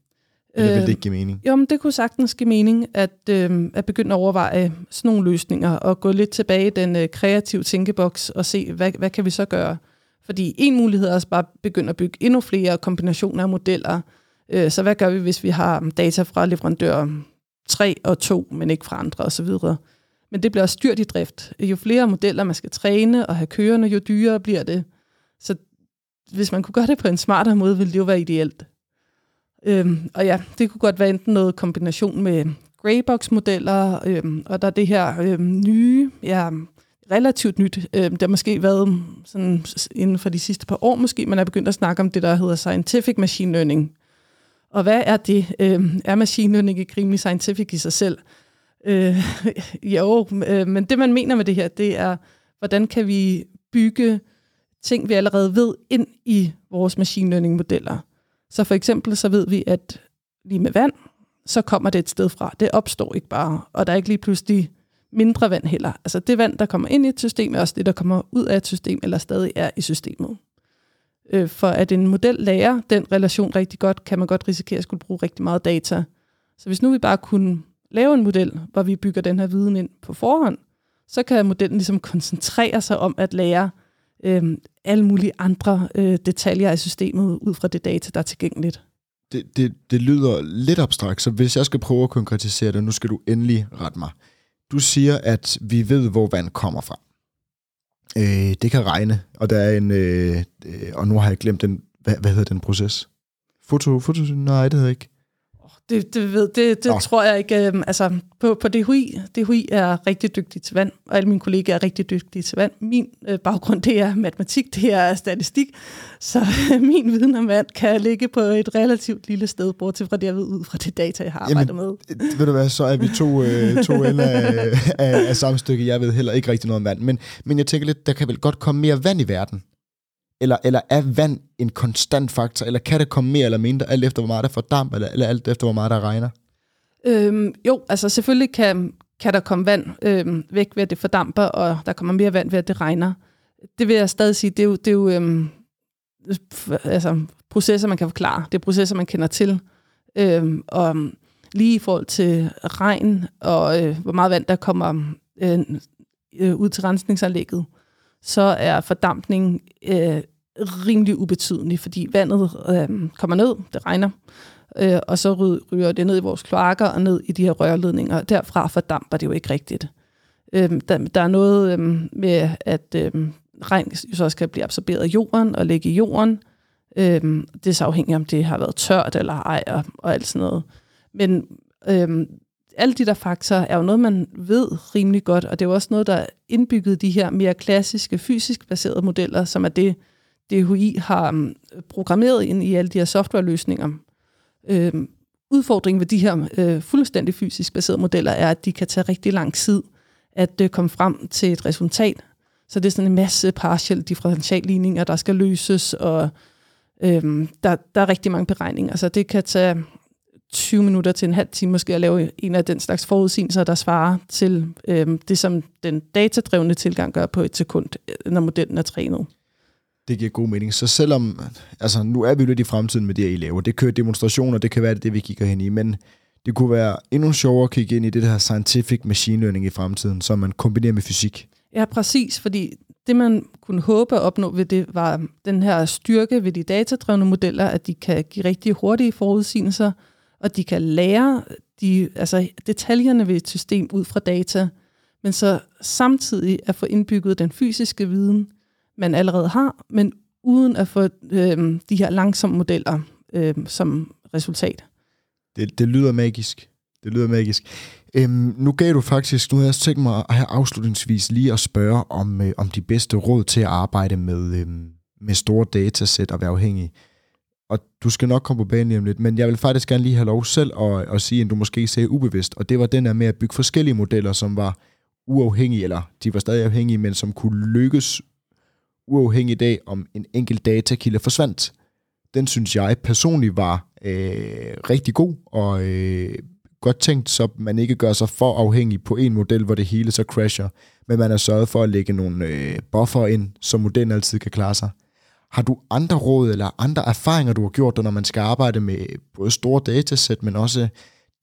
Eller vil det ikke give mening? Jo, men det kunne sagtens give mening at, øh, at begynde at overveje sådan nogle løsninger, og gå lidt tilbage i den øh, kreative tænkeboks og se, hvad, hvad kan vi så gøre? Fordi en mulighed er også bare at begynde at bygge endnu flere kombinationer af modeller. Øh, så hvad gør vi, hvis vi har um, data fra leverandør 3 um, og 2, men ikke fra andre osv.? Men det bliver også styrt i drift. Jo flere modeller man skal træne og have kørende, jo dyrere bliver det. Så hvis man kunne gøre det på en smartere måde, ville det jo være ideelt. Øhm, og ja, det kunne godt være enten noget kombination med Greybox-modeller, øhm, og der er det her øhm, nye, ja, um, relativt nyt. Øh, det har måske været sådan inden for de sidste par år måske, man er begyndt at snakke om det, der hedder scientific machine learning. Og hvad er det? Øh, er machine learning ikke rimelig scientific i sig selv? Øh, jo, øh, men det man mener med det her, det er, hvordan kan vi bygge ting, vi allerede ved ind i vores machine learning modeller. Så for eksempel så ved vi, at lige med vand, så kommer det et sted fra. Det opstår ikke bare, og der er ikke lige pludselig mindre vand heller. Altså det vand, der kommer ind i et system, er også det, der kommer ud af et system, eller stadig er i systemet. Øh, for at en model lærer den relation rigtig godt, kan man godt risikere at skulle bruge rigtig meget data. Så hvis nu vi bare kunne lave en model, hvor vi bygger den her viden ind på forhånd, så kan modellen ligesom koncentrere sig om at lære øh, alle mulige andre øh, detaljer i systemet ud fra det data, der er tilgængeligt. Det, det, det lyder lidt abstrakt, så hvis jeg skal prøve at konkretisere det, nu skal du endelig rette mig. Du siger, at vi ved, hvor vand kommer fra. Øh, det kan regne, og der er en, øh, øh og nu har jeg glemt den, hvad, hvad hedder den proces? Foto, foto, nej, det hedder ikke. Det, det, ved, det, det tror jeg ikke. Øh, altså, på, på DHI, DHI er rigtig dygtig til vand, og alle mine kollegaer er rigtig dygtige til vand. Min øh, baggrund, det er matematik, det er statistik, så øh, min viden om vand kan ligge på et relativt lille sted, bortset fra det, jeg ved ud fra det data, jeg har arbejdet Jamen, med. Ved du hvad, så er vi to, øh, to ender af, af, af samme stykke. Jeg ved heller ikke rigtig noget om vand, men, men jeg tænker lidt, der kan vel godt komme mere vand i verden. Eller, eller er vand en konstant faktor, eller kan det komme mere eller mindre, alt efter hvor meget der får damp, eller, eller alt efter hvor meget der regner? Øhm, jo, altså selvfølgelig kan, kan der komme vand øhm, væk ved, at det fordamper, og der kommer mere vand ved, at det regner. Det vil jeg stadig sige, det er jo, det er jo øhm, altså, processer, man kan forklare. Det er processer, man kender til. Øhm, og lige i forhold til regn, og øh, hvor meget vand der kommer øh, øh, ud til rensningsanlægget, så er fordampning øh, rimelig ubetydelig, fordi vandet øh, kommer ned, det regner, øh, og så ryger det ned i vores kloakker og ned i de her rørledninger, og derfra fordamper det jo ikke rigtigt. Øh, der, der er noget øh, med, at øh, regn så også kan blive absorberet af jorden og ligge i jorden. Øh, det er så afhængigt om det har været tørt eller ej og, og alt sådan noget. Men øh, alle de der faktorer er jo noget, man ved rimelig godt, og det er jo også noget, der er indbygget de her mere klassiske, fysisk baserede modeller, som er det, DHI har mm, programmeret ind i alle de her softwareløsninger. Øhm, udfordringen ved de her øh, fuldstændig fysisk baserede modeller er, at de kan tage rigtig lang tid at øh, komme frem til et resultat. Så det er sådan en masse partielle differentialligninger, der skal løses, og øhm, der, der er rigtig mange beregninger. Så det kan tage 20 minutter til en halv time måske at lave en af den slags forudsigelser, der svarer til øhm, det, som den datadrevne tilgang gør på et sekund, øh, når modellen er trænet. Det giver god mening. Så selvom, altså nu er vi jo lidt i fremtiden med det, I laver. Det kører demonstrationer, det kan være det, det vi kigger hen i, men det kunne være endnu sjovere at kigge ind i det her scientific machine learning i fremtiden, som man kombinerer med fysik. Ja, præcis, fordi det, man kunne håbe at opnå ved det, var den her styrke ved de datadrevne modeller, at de kan give rigtig hurtige forudsigelser, og de kan lære de, altså detaljerne ved et system ud fra data, men så samtidig at få indbygget den fysiske viden, man allerede har, men uden at få øh, de her langsomme modeller øh, som resultat. Det, det lyder magisk. Det lyder magisk. Øhm, nu gav du faktisk, nu har jeg tænkt mig her afslutningsvis lige at spørge om, øh, om de bedste råd til at arbejde med, øh, med store datasæt og være afhængig og du skal nok komme på banen lige om lidt, men jeg vil faktisk gerne lige have lov selv at, at sige, at du måske sagde ubevidst, og det var den der med at bygge forskellige modeller, som var uafhængige, eller de var stadig afhængige, men som kunne lykkes uafhængigt af, om en enkelt datakilde forsvandt. Den synes jeg personligt var øh, rigtig god, og øh, godt tænkt, så man ikke gør sig for afhængig på en model, hvor det hele så crasher, men man har sørget for at lægge nogle øh, buffer ind, så modellen altid kan klare sig. Har du andre råd eller andre erfaringer, du har gjort dig, når man skal arbejde med både store datasæt, men også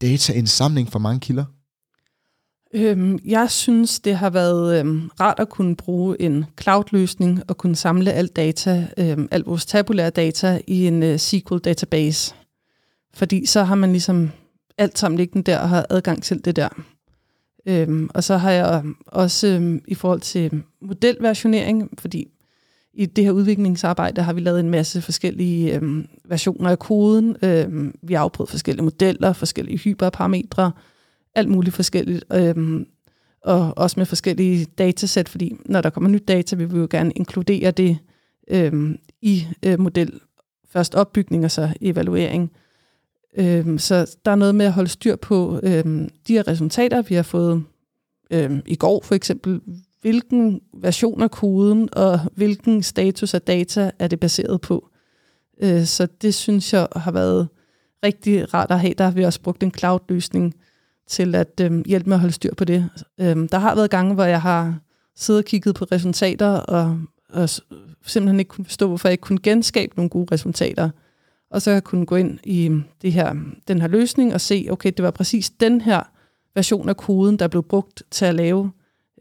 dataindsamling fra mange kilder? Øhm, jeg synes, det har været øhm, rart at kunne bruge en cloud-løsning og kunne samle alt data, øhm, alt vores tabulære data i en øh, SQL-database. Fordi så har man ligesom alt sammen liggende der og har adgang til det der. Øhm, og så har jeg også øhm, i forhold til modelversionering, fordi i det her udviklingsarbejde har vi lavet en masse forskellige øhm, versioner af koden. Øhm, vi har afprøvet forskellige modeller, forskellige hyperparametre, alt muligt forskelligt. Øhm, og også med forskellige datasæt, fordi når der kommer nyt data, vil vi jo gerne inkludere det øhm, i øh, model. Først opbygning og så evaluering. Øhm, så der er noget med at holde styr på øhm, de her resultater, vi har fået øhm, i går for eksempel hvilken version af koden og hvilken status af data er det baseret på. Øh, så det synes jeg har været rigtig rart at have. Der har vi også brugt en cloud-løsning til at øh, hjælpe med at holde styr på det. Øh, der har været gange, hvor jeg har siddet og kigget på resultater og, og simpelthen ikke kunne forstå, hvorfor jeg ikke kunne genskabe nogle gode resultater. Og så har jeg kunnet gå ind i det her, den her løsning og se, okay, det var præcis den her version af koden, der blev brugt til at lave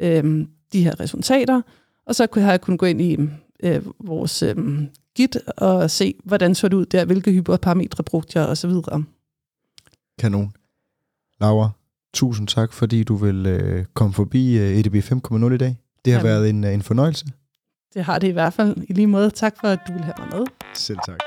øh, de her resultater. Og så har jeg kunnet gå ind i øh, vores øh, Git og se, hvordan så det ud der, hvilke hyperparametre brugte jeg osv. Kanon. Laura, tusind tak, fordi du vil øh, komme forbi øh, EDB 5.0 i dag. Det har Jamen. været en, øh, en fornøjelse. Det har det i hvert fald i lige måde. Tak for, at du vil have mig med. Selv tak.